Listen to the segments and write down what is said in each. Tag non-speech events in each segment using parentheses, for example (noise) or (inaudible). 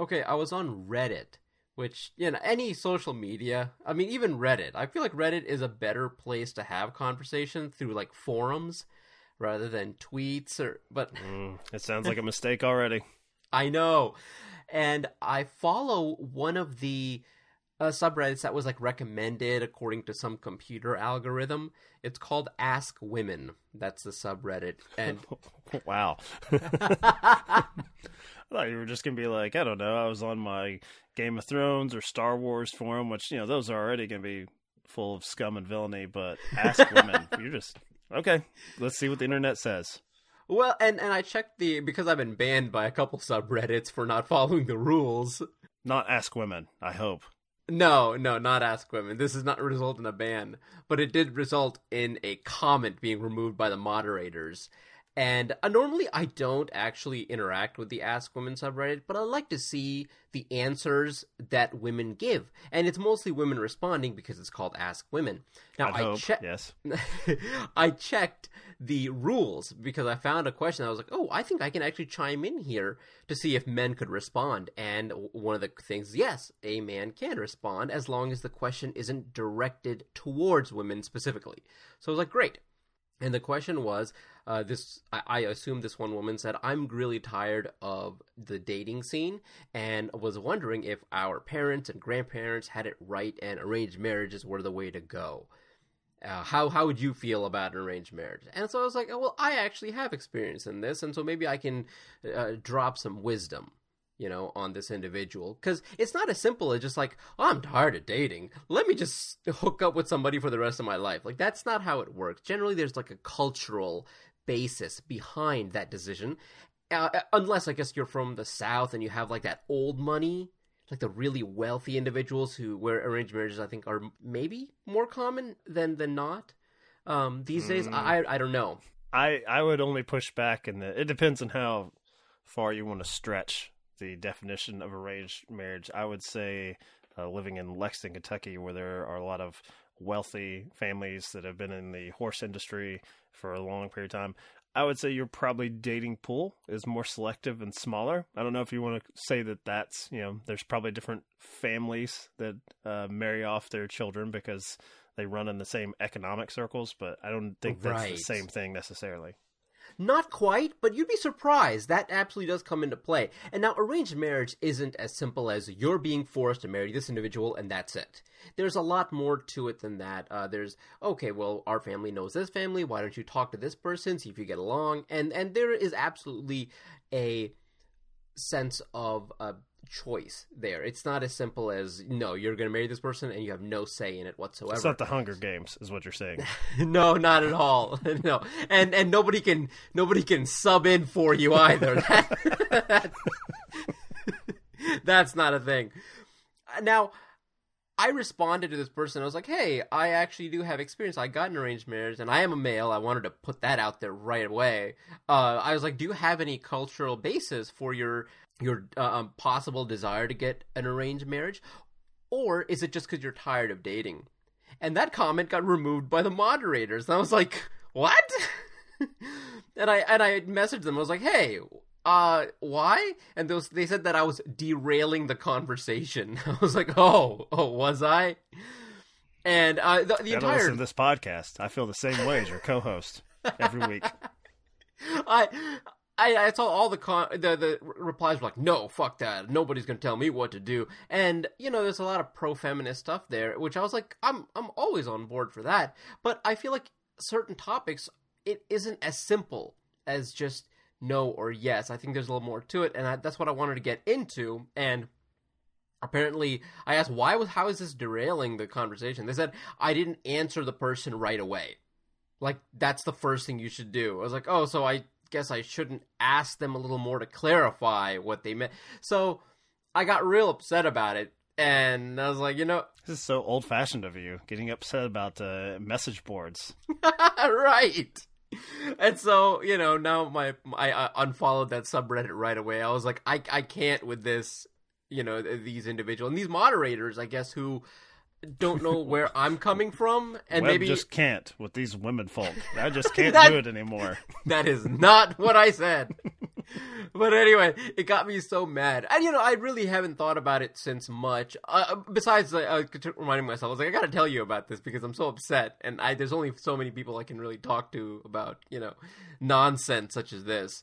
Okay, I was on Reddit, which, you know, any social media, I mean, even Reddit. I feel like Reddit is a better place to have conversation through like forums rather than tweets or, but. Mm, it sounds like a mistake already. (laughs) I know. And I follow one of the uh, subreddits that was like recommended according to some computer algorithm. It's called Ask Women. That's the subreddit. And (laughs) wow. (laughs) I thought you were just gonna be like, I don't know, I was on my Game of Thrones or Star Wars forum, which you know those are already gonna be full of scum and villainy. But ask women, (laughs) you're just okay. Let's see what the internet says. Well, and and I checked the because I've been banned by a couple subreddits for not following the rules. Not ask women. I hope. No, no, not ask women. This does not result in a ban, but it did result in a comment being removed by the moderators. And uh, normally I don't actually interact with the Ask Women subreddit, but I like to see the answers that women give. And it's mostly women responding because it's called Ask Women. Now I'd I checked yes. (laughs) I checked the rules because I found a question. I was like, "Oh, I think I can actually chime in here to see if men could respond." And one of the things, yes, a man can respond as long as the question isn't directed towards women specifically. So I was like, "Great." And the question was, uh, this I, I assume this one woman said, "I'm really tired of the dating scene," and was wondering if our parents and grandparents had it right and arranged marriages were the way to go. Uh, how how would you feel about an arranged marriage? And so I was like, oh, well, I actually have experience in this, and so maybe I can uh, drop some wisdom, you know, on this individual because it's not as simple as just like, oh, I'm tired of dating. Let me just hook up with somebody for the rest of my life. Like that's not how it works. Generally, there's like a cultural basis behind that decision, uh, unless I guess you're from the South and you have like that old money like the really wealthy individuals who where arranged marriages I think are maybe more common than than not. Um, these days, Mm. I I don't know. I I would only push back, and it depends on how far you want to stretch the definition of arranged marriage. I would say uh, living in Lexington, Kentucky, where there are a lot of wealthy families that have been in the horse industry for a long period of time. I would say your probably dating pool is more selective and smaller. I don't know if you want to say that that's you know there's probably different families that uh, marry off their children because they run in the same economic circles, but I don't think that's Right. the same thing necessarily. Not quite, but you'd be surprised. That absolutely does come into play. And now, arranged marriage isn't as simple as you're being forced to marry this individual and that's it. There's a lot more to it than that. Uh, there's okay, well, our family knows this family. Why don't you talk to this person, see if you get along? And and there is absolutely a sense of uh, choice there. It's not as simple as no, you're going to marry this person and you have no say in it whatsoever. It's not the Hunger Games, is what you're saying. (laughs) no, not at all. (laughs) no, and and nobody can nobody can sub in for you either. (laughs) That- that's not a thing. Now, I responded to this person. I was like, "Hey, I actually do have experience. I got an arranged marriage, and I am a male. I wanted to put that out there right away. Uh, I was like, "Do you have any cultural basis for your your uh, um, possible desire to get an arranged marriage, or is it just because you're tired of dating?" And that comment got removed by the moderators. And I was like, "What?" (laughs) and I and I messaged them. I was like, "Hey, uh, why?" And those they said that I was derailing the conversation. (laughs) I was like, "Oh, oh, was I?" And uh, the, the entire listen to this podcast. I feel the same way as your co-host every week. (laughs) I, I, I saw all the con- the the replies were like, "No, fuck that. Nobody's gonna tell me what to do." And you know, there's a lot of pro feminist stuff there, which I was like, I'm I'm always on board for that. But I feel like certain topics, it isn't as simple as just no or yes. I think there's a little more to it, and I, that's what I wanted to get into. And apparently, I asked why was how is this derailing the conversation? They said I didn't answer the person right away. Like that's the first thing you should do. I was like, oh, so I guess I shouldn't ask them a little more to clarify what they meant. So I got real upset about it, and I was like, you know, This is so old-fashioned of you, getting upset about uh, message boards. (laughs) right. And so you know now my I, I unfollowed that subreddit right away. I was like, I I can't with this. You know these individuals and these moderators, I guess, who don't know where I'm coming from, and Webb maybe just can't with these women folk. I just (laughs) can't That- do it anymore. (laughs) That is not what I said. (laughs) but anyway, it got me so mad. And you know, I really haven't thought about it since much. Uh, besides, uh, reminding myself, I was like, I gotta tell you about this because I'm so upset, and I there's only so many people I can really talk to about you know nonsense such as this.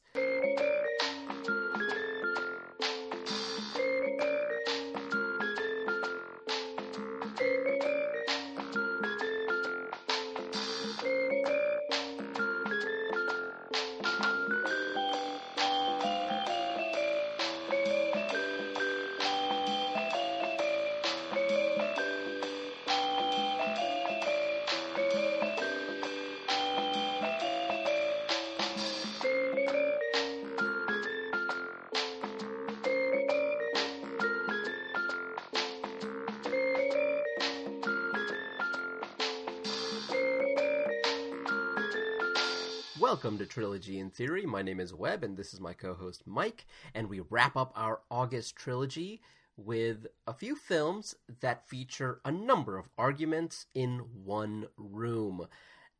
Trilogy in Theory. My name is Webb, and this is my co host Mike. And we wrap up our August trilogy with a few films that feature a number of arguments in one room.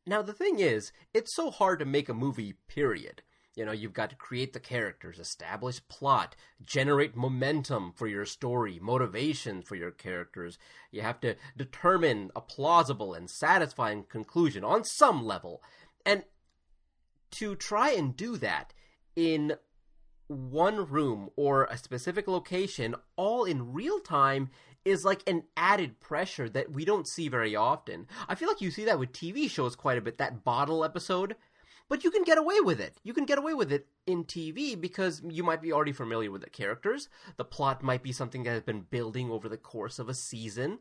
Now, the thing is, it's so hard to make a movie, period. You know, you've got to create the characters, establish plot, generate momentum for your story, motivation for your characters. You have to determine a plausible and satisfying conclusion on some level. And to try and do that in one room or a specific location all in real time is like an added pressure that we don't see very often. I feel like you see that with TV shows quite a bit, that bottle episode. But you can get away with it. You can get away with it in TV because you might be already familiar with the characters. The plot might be something that has been building over the course of a season.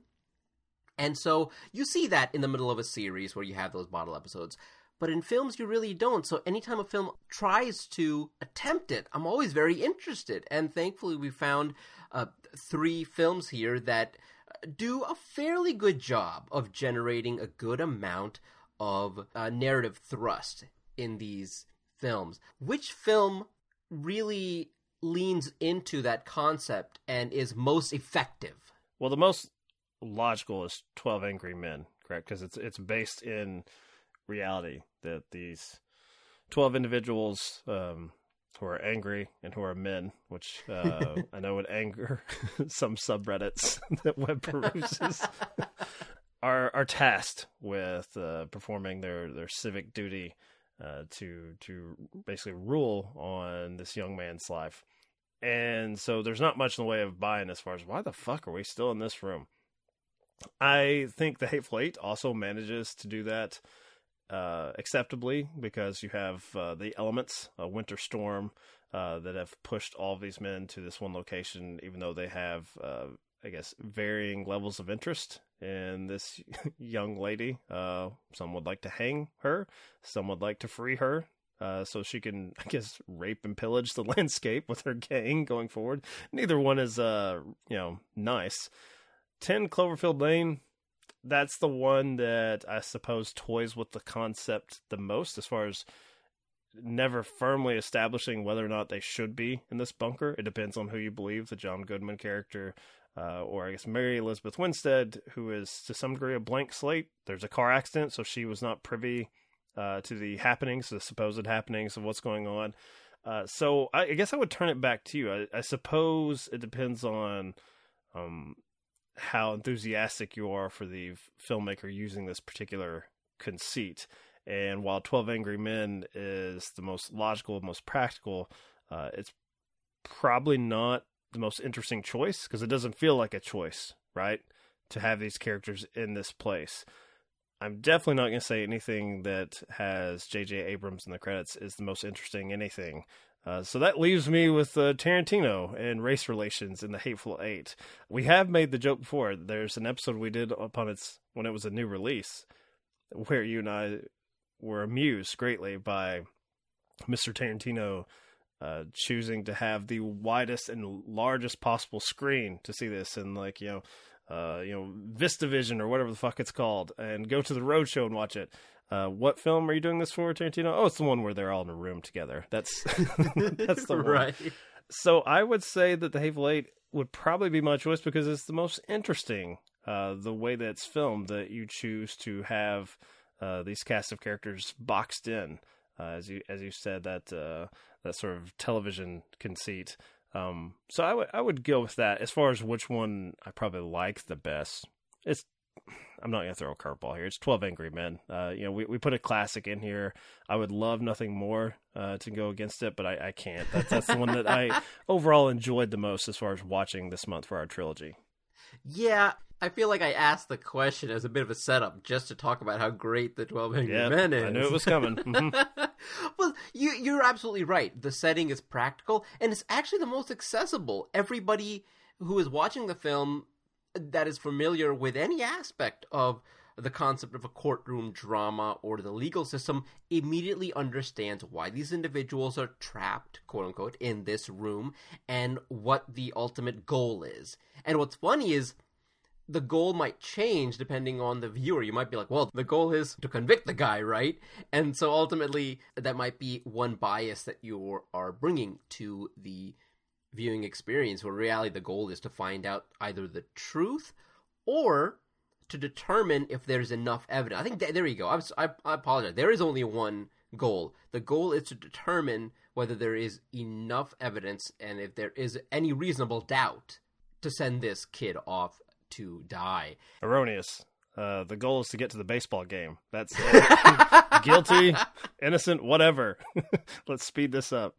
And so you see that in the middle of a series where you have those bottle episodes. But in films, you really don't. So anytime a film tries to attempt it, I'm always very interested. And thankfully, we found uh, three films here that uh, do a fairly good job of generating a good amount of uh, narrative thrust in these films. Which film really leans into that concept and is most effective? Well, the most logical is 12 Angry Men, correct? Because it's it's based in reality that these 12 individuals um, who are angry and who are men, which uh, I know would anger (laughs) some subreddits (laughs) that Webb peruses, (laughs) are are tasked with uh, performing their, their civic duty uh, to to basically rule on this young man's life. And so there's not much in the way of buying as far as why the fuck are we still in this room? I think the Hateful Eight also manages to do that uh, acceptably because you have uh, the elements, a winter storm, uh, that have pushed all these men to this one location, even though they have, uh, I guess, varying levels of interest in this (laughs) young lady. Uh, some would like to hang her, some would like to free her. Uh, so she can, (laughs) I guess, rape and pillage the (laughs) landscape with her gang going forward. Neither one is, uh, you know, nice. Ten Cloverfield Lane that's the one that I suppose toys with the concept the most as far as never firmly establishing whether or not they should be in this bunker. It depends on who you believe, the John Goodman character, uh, or I guess Mary Elizabeth Winstead, who is to some degree a blank slate. There's a car accident, so she was not privy uh, to the happenings, the supposed happenings of what's going on. Uh, so I, I, guess I would turn it back to you. I, I suppose it depends on um, how enthusiastic you are for the filmmaker using this particular conceit. And while 12 Angry Men is the most logical, most practical, uh, it's probably not the most interesting choice because it doesn't feel like a choice, right? To have these characters in this place. I'm definitely not going to say anything that has J.J. Abrams in the credits is the most interesting anything uh, so that leaves me with uh, Tarantino and race relations in the Hateful Eight. We have made the joke before. There's an episode we did upon its when it was a new release, where you and I were amused greatly by Mr. Tarantino uh, choosing to have the widest and largest possible screen to see this, and like you know. Uh, you know, VistaVision or whatever the fuck it's called, and go to the roadshow and watch it. Uh, what film are you doing this for, Tarantino? Oh, it's the one where they're all in a room together. That's (laughs) that's the right. So I would say that the Hateful Eight would probably be my choice because it's the most interesting. Uh, the way that it's filmed, that you choose to have uh, these cast of characters boxed in. uh, as you as you said that uh, that sort of television conceit. Um, so I would I would go with that as far as which one I probably like the best. It's I'm not gonna throw a curveball here. It's Twelve Angry Men. Uh, you know, we, we put a classic in here. I would love nothing more uh, to go against it, but I, I can't. That's that's the one that I (laughs) overall enjoyed the most as far as watching this month for our trilogy. Yeah, I feel like I asked the question as a bit of a setup just to talk about how great the Twelve Angry Yeah, Men is. I knew it was coming. (laughs) Mhm. well, you, you're absolutely right. The setting is practical, and it's actually the most accessible. Everybody who is watching the film that is familiar with any aspect of the concept of a courtroom drama or the legal system immediately understands why these individuals are trapped, quote unquote, in this room and what the ultimate goal is. And what's funny is the goal might change depending on the viewer. You might be like, well, the goal is to convict the guy, right? And so ultimately, that might be one bias that you are bringing to the viewing experience, where reality the goal is to find out either the truth or to determine if there's enough evidence. I think th- there you go. I'm, s- I, I apologize. There is only one goal. The goal is to determine whether there is enough evidence and if there is any reasonable doubt to send this kid off to die. Erroneous. Uh, the goal is to get to the baseball game. That's it. (laughs) guilty, innocent, whatever. (laughs) Let's speed this up.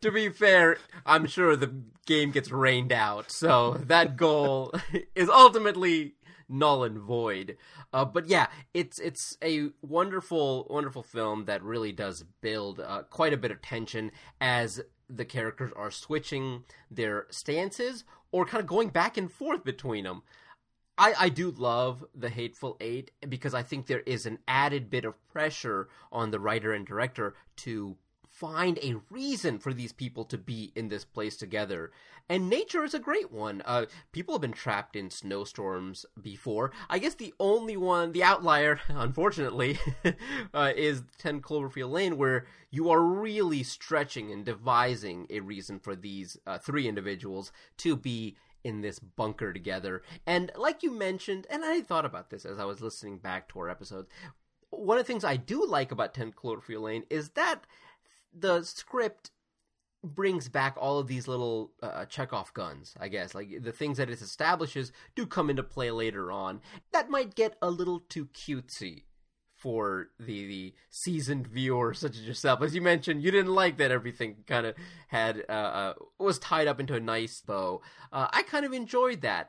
To be fair, I'm sure the game gets rained out, so that goal (laughs) is ultimately null and void. Uh, but yeah, it's it's a wonderful, wonderful film that really does build uh, quite a bit of tension as the characters are switching their stances or kind of going back and forth between them. I, I do love the Hateful Eight because I think there is an added bit of pressure on the writer and director to find a reason for these people to be in this place together. And nature is a great one. Uh, people have been trapped in snowstorms before. I guess the only one, the outlier, (laughs) unfortunately, (laughs) uh, is 10 Cloverfield Lane, where you are really stretching and devising a reason for these uh, three individuals to be in this bunker together. And like you mentioned, and I thought about this as I was listening back to our episode, one of the things I do like about 10 Cloverfield Lane is that the script brings back all of these little uh, Chekhov guns, I guess. Like the things that it establishes do come into play later on. That might get a little too cutesy for the, the seasoned viewer such as yourself. As you mentioned, you didn't like that everything kind of had uh, uh, was tied up into a nice bow. Uh, I kind of enjoyed that,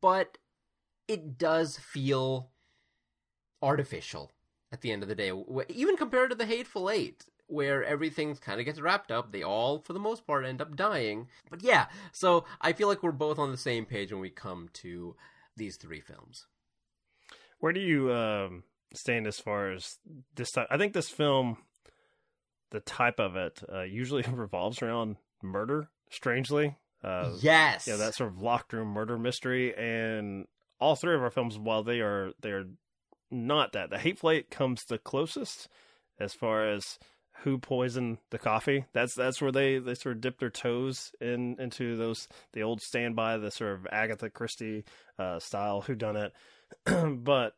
but it does feel artificial at the end of the day, even compared to the Hateful Eight, where everything kind of gets wrapped up. They all, for the most part, end up dying. But yeah, so I feel like we're both on the same page when we come to these three films. Where do you um, stand as far as this type? I think this film, the type of it, uh, usually (laughs) revolves around murder. Strangely, uh, yes. yeah, that sort of locked room murder mystery, and all three of our films, while they are they are not that, the Hateful Eight comes the closest as far as who poisoned the coffee. That's that's where they they sort of dip their toes in into those the old standby, the sort of Agatha Christie uh, style who done it. (clears throat) but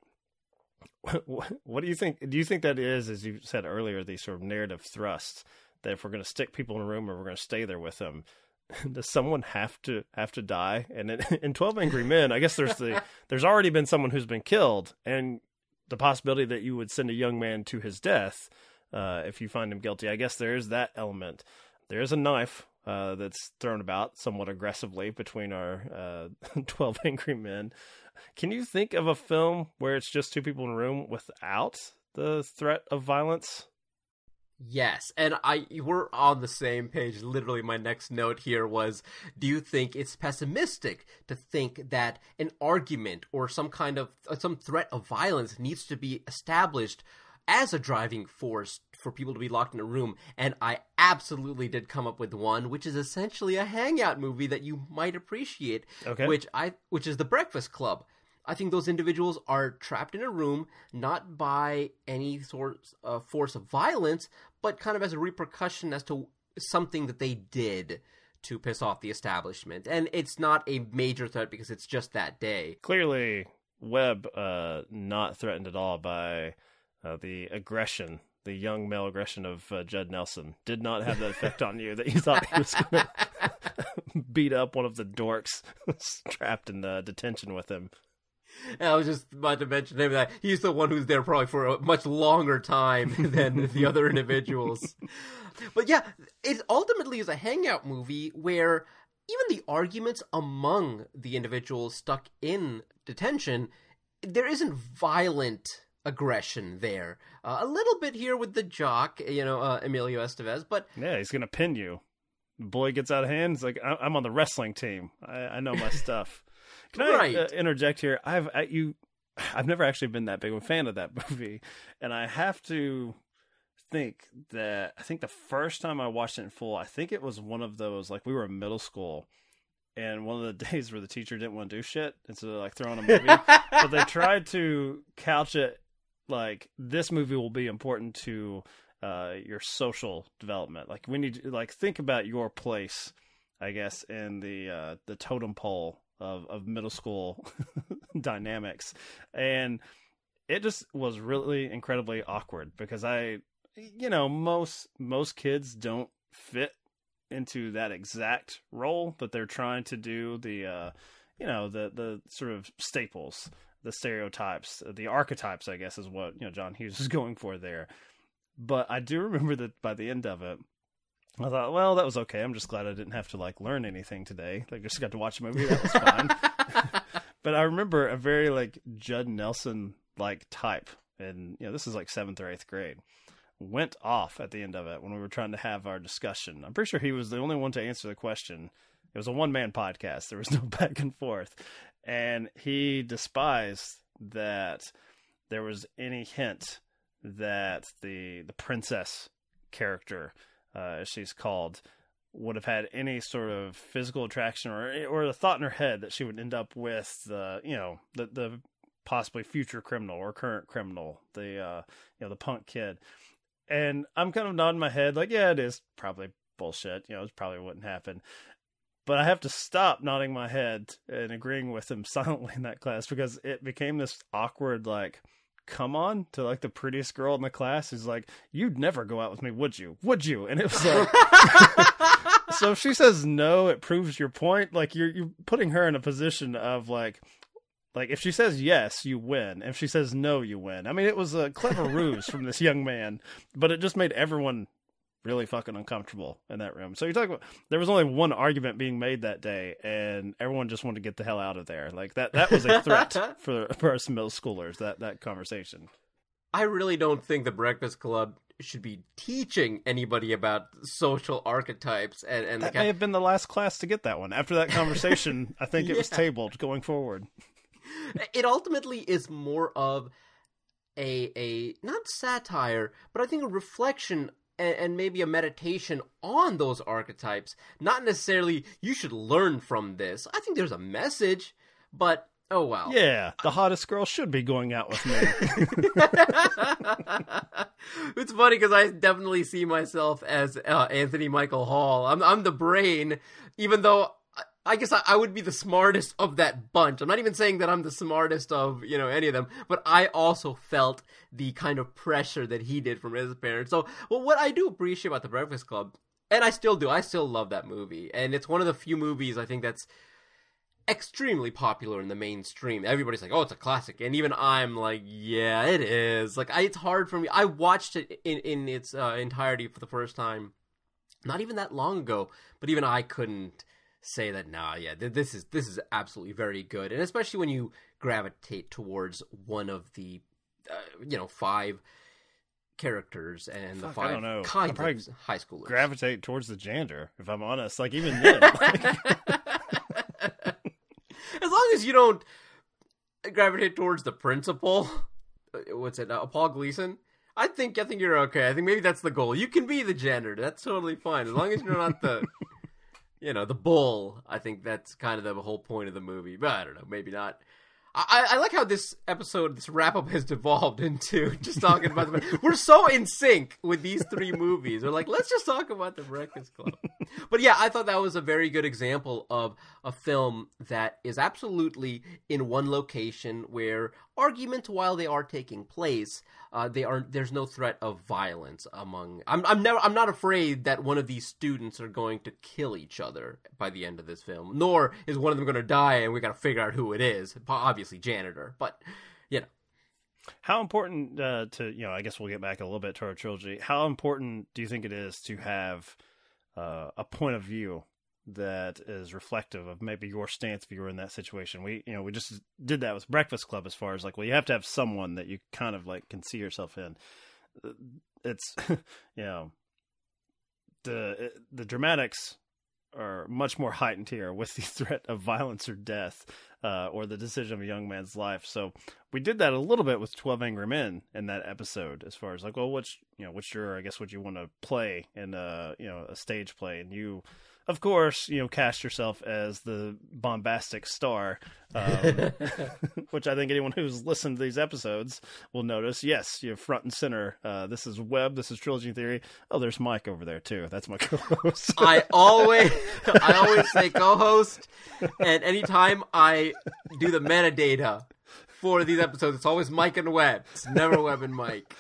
what, what do you think? Do you think that is, as you said earlier, the sort of narrative thrust that if we're going to stick people in a room or we're going to stay there with them, (laughs) does someone have to have to die? And in, (laughs) in Twelve Angry Men, I guess there's the (laughs) there's already been someone who's been killed, and the possibility that you would send a young man to his death uh, if you find him guilty. I guess there is that element. There is a knife uh, that's thrown about somewhat aggressively between our uh, (laughs) Twelve Angry Men. Can you think of a film where it's just two people in a room without the threat of violence? Yes, and I we're on the same page. Literally, my next note here was: Do you think it's pessimistic to think that an argument or some kind of uh, some threat of violence needs to be established as a driving force for people to be locked in a room? And I absolutely did come up with one, which is essentially a hangout movie that you might appreciate, Okay. which I which is The Breakfast Club. I think those individuals are trapped in a room not by any sort of force of violence, but kind of as a repercussion as to something that they did to piss off the establishment. And it's not a major threat because it's just that day. Clearly, Webb uh, not threatened at all by uh, the aggression the young male aggression of uh, Judd Nelson did not have that effect on you that you thought he was going (laughs) to beat up one of the dorks (laughs) trapped in the detention with him. I was just about to mention him that he's the one who's there probably for a much longer time (laughs) than the other individuals. But yeah, it ultimately is a hangout movie where even the arguments among the individuals stuck in detention, there isn't violent aggression there. Uh, a little bit here with the jock, you know, uh, Emilio Estevez, but yeah, he's gonna pin you. Boy gets out of hand. It's like I'm on the wrestling team. I, I know my (laughs) stuff. Can I right. uh, interject here? I've I, you, I've never actually been that big of a fan of that (laughs) movie, and I have to think that I think the first time I watched it in full, I think it was one of those like we were in middle school, and one of the (laughs) days where the teacher didn't want to do shit, and so they're like throwing a movie, but they tried to couch it like this movie will be important to uh, your social development. Like we need to like think about your place, I guess, in the uh, the totem pole of, of middle school (laughs) dynamics. And it just was really incredibly awkward because I you know, most most kids don't fit into that exact role, but they're trying to do the uh you know, the the sort of staples, the stereotypes, the archetypes, I guess is what, you know, John Hughes (laughs) is going for there. But I do remember that by the end of it, I thought, well, that was okay. I'm just glad I didn't have to like learn anything today. Like, just got to watch a movie. That was fine. (laughs) (laughs) but I remember a very like Judd Nelson like type, and you know, this is like seventh or eighth grade. Went off at the end of it when we were trying to have our discussion. I'm pretty sure he was the only one to answer the question. It was a one man podcast. There was no back and forth, and he despised that there was any hint that the the princess character uh, as she's called, would have had any sort of physical attraction or or the thought in her head that she would end up with the you know the the possibly future criminal or current criminal, the uh, you know the punk kid. And I'm kind of nodding my head like, yeah, it is probably bullshit. You know, it probably wouldn't happen. But I have to stop nodding my head and agreeing with him (laughs) silently in that class because it became this awkward like come on to like the prettiest girl in the class who's like, You'd never go out with me, would you? Would you? And it was like (laughs) (laughs) So if she says no, it proves your point. Like you're you're putting her in a position of like like if she says yes, you win. If she says no, you win. I mean, it was a clever ruse from this young man, but it just made everyone really fucking uncomfortable in that room. So you're talking about there was only one argument being made that day, and everyone just wanted to get the hell out of there. Like that that was a threat (laughs) for for us middle schoolers. That that conversation. I really don't think the Breakfast Club should be teaching anybody about social archetypes and and that may have been the last class to get that one. After that conversation, I think it (laughs) was tabled going forward. (laughs) It ultimately is more of a a not satire, but I think a reflection and, and maybe a meditation on those archetypes. Not necessarily you should learn from this. I think there's a message, but oh wow. Yeah, the hottest girl should be going out with me. (laughs) it's funny because I definitely see myself as uh, Anthony Michael Hall. I'm I'm the brain, even though I guess I, I, would be the smartest of that bunch. I'm not even saying that I'm the smartest of, you know, any of them, but I also felt the kind of pressure that he did from his parents. So, well, what I do appreciate about The Breakfast Club, and I still do, I still love that movie. And it's one of the few movies I think that's extremely popular in the mainstream. Everybody's like, "Oh, it's a classic," and even I'm like, "Yeah, it is." Like, I, it's hard for me. I watched it in in its uh, entirety for the first time, not even that long ago, but even I couldn't say that nah yeah this is this is absolutely very good and especially when you gravitate towards one of the uh, you know five characters and Fuck, the five I don't know. of high schoolers gravitate towards the janitor if i'm honest like even (laughs) then like... as long as you don't gravitate towards the principal uh, what's it uh, paul gleason I think I think you're okay. I think maybe that's the goal. You can be the janitor. That's totally fine as long as you're not the you know, the bull. I think that's kind of the whole point of the movie. But I don't know, maybe not. I, I like how this episode, this wrap up, has devolved (laughs) into just talking about the. We're so in sync with these three (laughs) movies. We're like, let's just talk about the Breakfast Club. But yeah, I thought that was a very good example of a film that is absolutely in one location where arguments, while they are taking place, uh, they are there's no threat of violence among. I'm I'm never I'm not afraid that one of these students are going to kill each other by the end of this film. Nor is one of them going to die, and we got to figure out who it is. Obviously, janitor, but you know. How important uh, to you know? I guess we'll get back a little bit to our trilogy. How important do you think it is to have uh, a point of view that is reflective of maybe your stance if you were in that situation. We, you know, we just did that with Breakfast Club as far as like, well, you have to have someone that you kind of like can see yourself in. It's, (laughs) you know, the the dramatics are much more heightened here with the (laughs) threat of violence or death, uh, or the decision of a young man's life. So we did that a little bit with Twelve Angry Men in that episode, as far as like, well, which you know, which your I guess what you want to play in a you know a stage play, and you of course, you know, cast yourself as the bombastic star, um, (laughs) which I think anyone who's listened to these episodes will notice. Yes, you're front and center. Uh, this is Webb. This is Trilogy Theory. Oh, there's Mike over there too. That's my (laughs) co-host. I always, I always say co-host, and anytime I do the metadata for these episodes, it's always Mike and Webb. It's never Webb and Mike.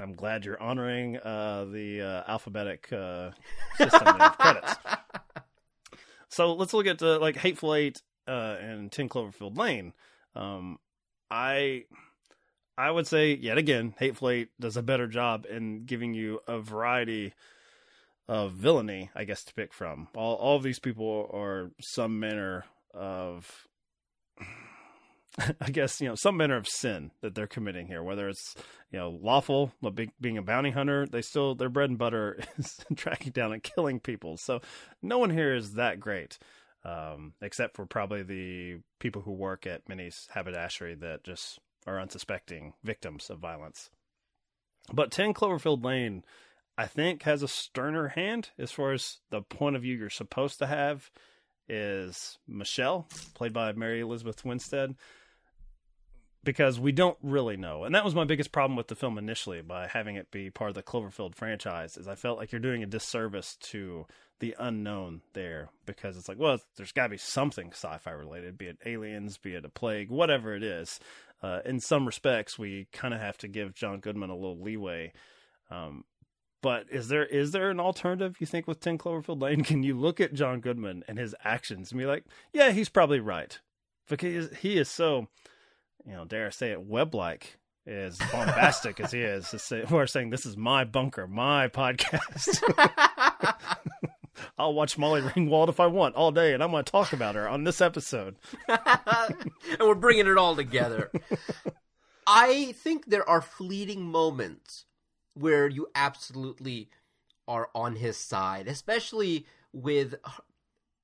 I'm glad you're honoring uh, the uh, alphabetic uh, system of credits. (laughs) So let's look at the like Hateful Eight uh, and Ten Cloverfield Lane. Um, I I would say yet again, Hateful Eight does a better job in giving you a variety of villainy, I guess, to pick from. All all of these people are some manner of (laughs) I guess you know some manner of sin that they're committing here, whether it's you know lawful, being a bounty hunter, they still their bread and butter (laughs) is tracking down and killing people. So no one here is that great, um, except for probably the people who work at Minnie's haberdashery that just are unsuspecting victims of violence. But Ten Cloverfield Lane, I think, has a sterner hand as far as the point of view you're supposed to have. Is Michelle, played by Mary Elizabeth Winstead because we don't really know. And that was my biggest problem with the film initially by having it be part of the Cloverfield franchise is I felt like you're doing a disservice to the unknown there because it's like, well, there's got to be something sci-fi related, be it aliens, be it a plague, whatever it is. Uh, in some respects, we kind of have to give John Goodman a little leeway. Um, but is there is there an alternative you think with Ten Cloverfield Lane? Can you look at John Goodman and his actions and be like, yeah, he's probably right because he is so you know, dare I say it, Webb like as bombastic as he (laughs) is, who are saying this is my bunker, my podcast. (laughs) I'll watch Molly Ringwald if I want all day, and I'm going to talk about her on this episode. (laughs) and we're bringing it all together. I think there are fleeting moments where you absolutely are on his side, especially with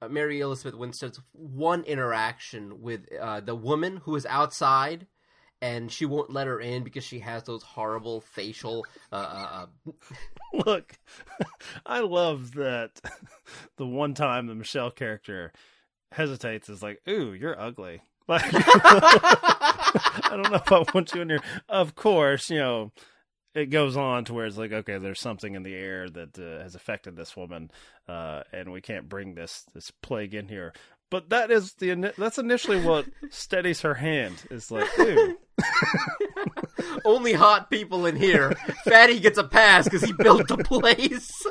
uh, Mary Elizabeth Winstead's one interaction with uh, the woman who is outside and she won't let her in because she has those horrible facial. Uh, uh, uh (laughs) Look, (laughs) I love that (laughs) the one time the Michelle character hesitates is like, "Ooh, you're ugly." Like, I don't know if I want you in here. Of course, you know it goes on to where it's like, okay, there's something in the air that uh, has affected this woman, uh, and we can't bring this this plague in here. But that is the that's initially what (laughs) steadies her hand. Is like. (laughs) Only hot people in here. Fatty gets a pass because he built the place.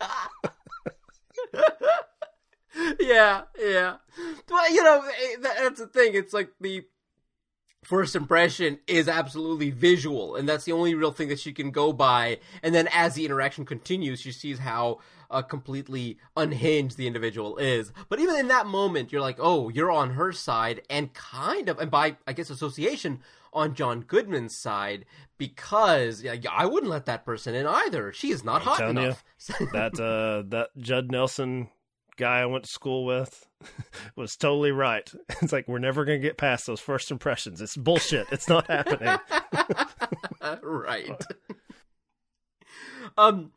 (laughs) yeah, yeah. But you know, eh, that's the thing. It's like the first impression is absolutely visual, and that's the only real thing that she can go by. And then as the interaction continues, she sees how uh, completely unhinged the individual is. But even in that moment, you're like, oh, you're on her side, and kind of, and by I guess association, on John Goodman's side because yeah, I wouldn't let that person in either. She is not I'm hot enough. You, (laughs) that uh, that Judd Nelson guy I went to school with (laughs) was totally right. (laughs) It's like we're never going to get past those first impressions. It's bullshit. It's not (laughs) happening. right. um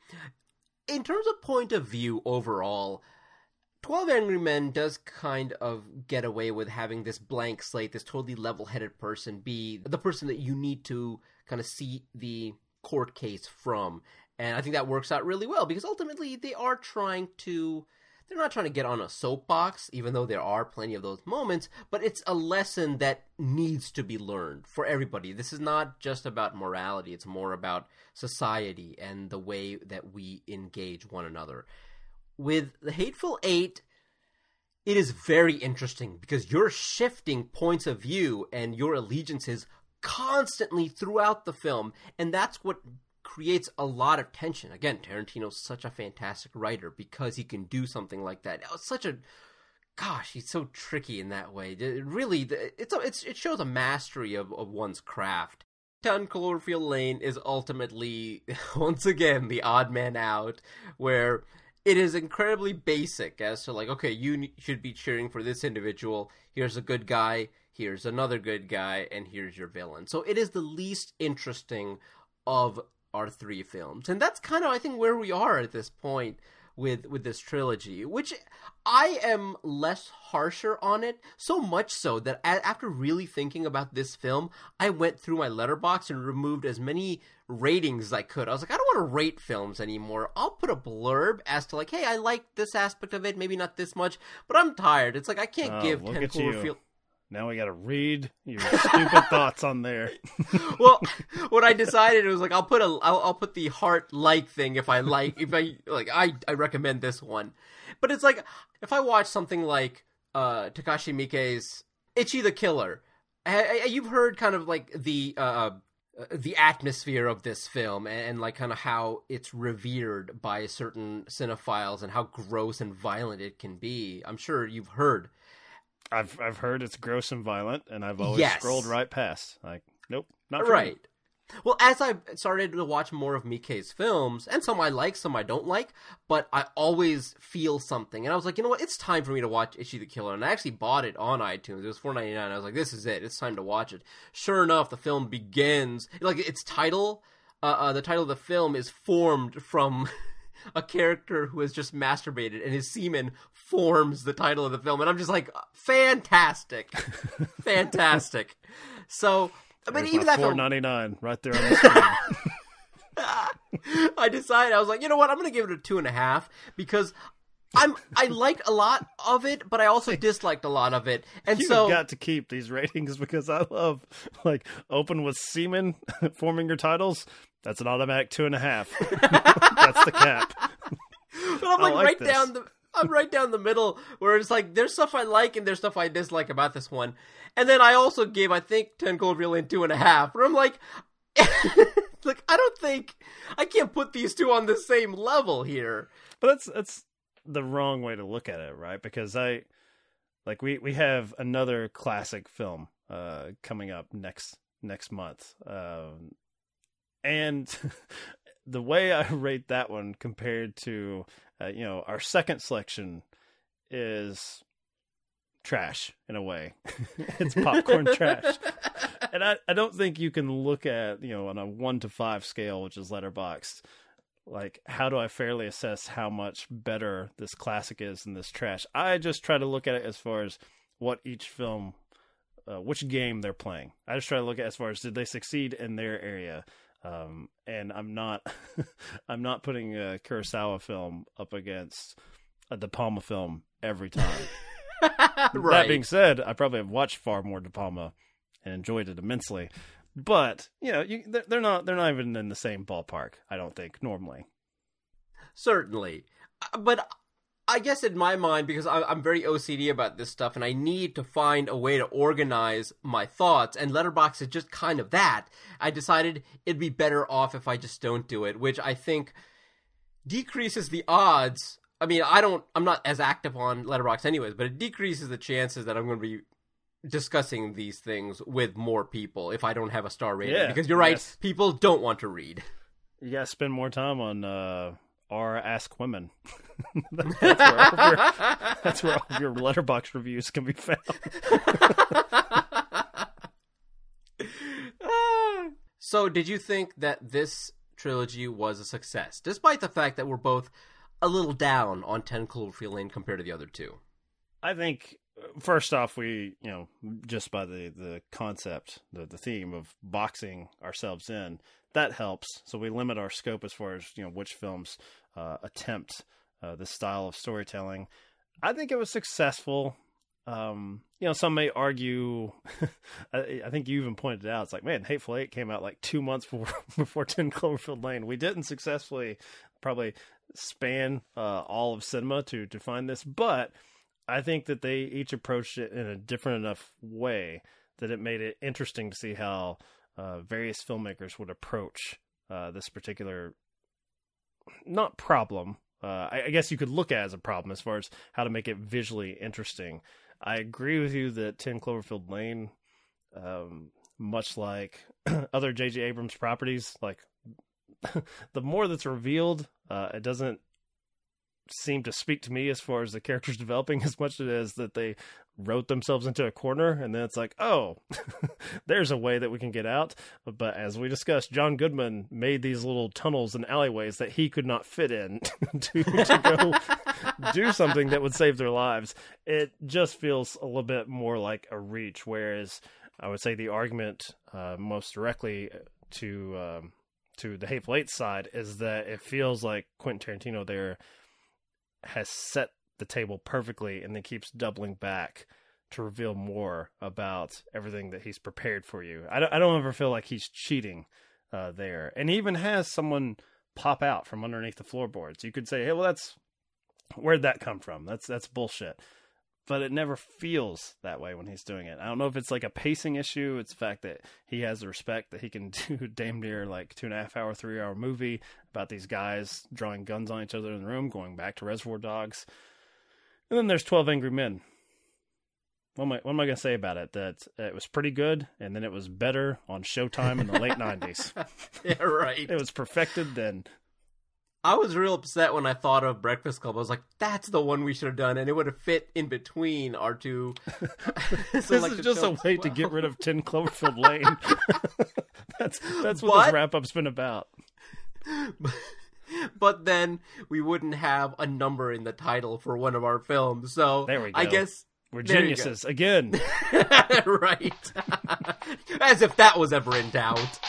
in terms of point of view overall, 12 Angry Men does kind of get away with having this blank slate, this totally level-headed person be the person that you need to kind of see the court case from. And I think that works out really well because ultimately they are trying to they're not trying to get on a soapbox, even though there are plenty of those moments, but it's a lesson that needs to be learned for everybody. This is not just about morality, it's more about society and the way that we engage one another. With The Hateful Eight, it is very interesting because you're shifting points of view and your allegiances constantly throughout the film, and that's what creates a lot of tension. Again, Tarantino's such a fantastic writer because he can do something like that. It's such a gosh, he's so tricky in that way. It really, it's, a, it's it shows a mastery of, of one's craft. 10 Cloverfield Lane is ultimately, (laughs) once again, the odd man out, where it is incredibly basic as to, like, okay, you should be cheering for this individual. Here's a good guy, here's another good guy, and here's your villain. So it is the least interesting of our three films, and that's kind of I think where we are at this point with with this trilogy, which I am less harsher on it. So much so that after really thinking about this film, I went through my Letterboxd and removed as many ratings as I could. I was like, I don't want to rate films anymore. I'll put a blurb as to like, hey, I like this aspect of it, maybe not this much, but I'm tired. It's like I can't oh, give Ten Cloverfield. Now we got to read your stupid (laughs) thoughts on there. (laughs) well, what I decided was like I'll put a I'll, I'll put the heart like thing if I like if I like I I recommend this one, but it's like if I watch something like uh Takashi Miike's Ichi the Killer, you've heard kind of like the uh the atmosphere of this film and, and, like kind of how it's revered by certain cinephiles and how gross and violent it can be. I'm sure you've heard I've I've heard it's gross and violent, and I've always yes. scrolled right past. Like, nope, not right. Well, as I started to watch more of Miike's films, and some I like, some I don't like, but I always feel something, and I was like, you know what, it's time for me to watch Ichi the Killer, and I actually bought it on iTunes. It was four ninety nine. I was like, this is it. It's time to watch it. Sure enough, the film begins like its title. Uh, uh, the title of the film is formed from (laughs) a character who has just masturbated and his semen forms the title of the film. And i'm just like fantastic. (laughs) Fantastic. So I mean, even that four ninety nine right there on the screen. (laughs) I decided I was like, you know what, I'm going to give it a two and a half because I'm I liked a lot of it, but I also disliked a lot of it, and You've so got to keep these ratings because I love like open with semen (laughs) forming your titles. That's an automatic two and a half. (laughs) That's the cap. But I'm like, like right this. down the. I'm right down the middle where it's like there's stuff I like and there's stuff I dislike about this one, and then I also gave I think Ten gold Lane two and a half. Where I'm like, (laughs) like I don't think I can't put these two on the same level here. But that's that's the wrong way to look at it, right? Because I like we we have another classic film uh coming up next next month. Um and (laughs) the way I (laughs) rate that one compared to uh, you know our second selection is trash in a way. (laughs) it's popcorn trash. And I, I don't think you can look at, you know, on a one to five scale, which is Letterboxd, like how do I fairly assess how much better this classic is than this trash? I just try to look at it as far as what each film uh, which game they're playing. I just try to look at as far as did they succeed in their area. Um, and I'm not, (laughs) I'm not putting a Kurosawa film up against a De Palma film every time. right. (laughs) That being said, I probably have watched far more De Palma and enjoyed it immensely. But you know, you, they're not they're not even in the same ballpark. I don't think normally. Certainly, uh, but I guess in my mind, because I'm very OCD about this stuff, and I need to find a way to organize my thoughts, and Letterboxd is just kind of that. I decided it'd be better off if I just don't do it, which I think decreases the odds. I mean, I don't, I'm not as active on Letterboxd anyways, but it decreases the chances that I'm going to be discussing these things with more people if I don't have a star rating. Yeah, because you're right, yes. people don't want to read. You gotta spend more time on uh, R Ask Women. (laughs) that's, where your, that's, where all of your Letterboxd reviews can be found. (laughs) so, did you think that this trilogy was a success, despite the fact that we're both a little down on Ten Cloverfield Lane compared to the other two? I think uh, first off, we you know just by the the concept, the the theme of boxing ourselves in, that helps. So we limit our scope as far as you know which films uh, attempt uh, style of storytelling. I think it was successful. Um, you know, some may argue. (laughs) I, I, think you even pointed out. It's like, man, Hateful Eight came out like two months (laughs) before before Ten Cloverfield Lane. We didn't successfully probably span uh, all of cinema to to find this, but I think that they each approached it in a different enough way that it made it interesting to see how uh, various filmmakers would approach uh, this particular not problem. Uh, I, I, guess you could look at as a problem as far as how to make it visually interesting. I agree with you that Ten Cloverfield Lane, um, much like (clears throat) other J.J. Abrams properties, like (laughs) the more that's revealed, uh, it doesn't seem to speak to me as far as the characters (laughs) developing as much as that they wrote themselves into a corner and then it's like oh (laughs) there's a way that we can get out. But as we discussed john goodman made these little tunnels and alleyways that he could not fit in (laughs) to, to go (laughs) do something that would save their lives. It just feels a little bit more like a reach whereas i would say the argument uh, most directly to um, to the hateful eight side is that it feels like quentin tarantino there has set the table perfectly and then keeps doubling back to reveal more about everything that he's prepared for you. I don't, I don't ever feel like he's cheating uh, there. And he even has someone pop out from underneath the floorboards. You could say, hey, well, that's where'd that come from? That's that's bullshit but it never feels that way when he's doing it. I don't know if it's like a pacing issue. It's the fact that he has the respect that he can (laughs) do damn near like two and a half hour, three hour movie about these guys drawing guns on each other in the room, going back to Reservoir Dogs. And then there's 12 Angry Men. What am I, what am I going to say about it? That it was pretty good, and then it was better on Showtime in the late (laughs) 90s. yeah, right. It was perfected then. I was real upset when I thought of Breakfast Club. I was like, "That's the one we should have done," and it would have fit in between our two. (laughs) (laughs) so this like is just a way to get rid of Ten Cloverfield Lane. that's that's what but, this wrap up's been about. (laughs) But then we wouldn't have a number in the title for one of our films. So there we go. I guess we're geniuses again. (laughs) right. (laughs) As if that was ever in doubt.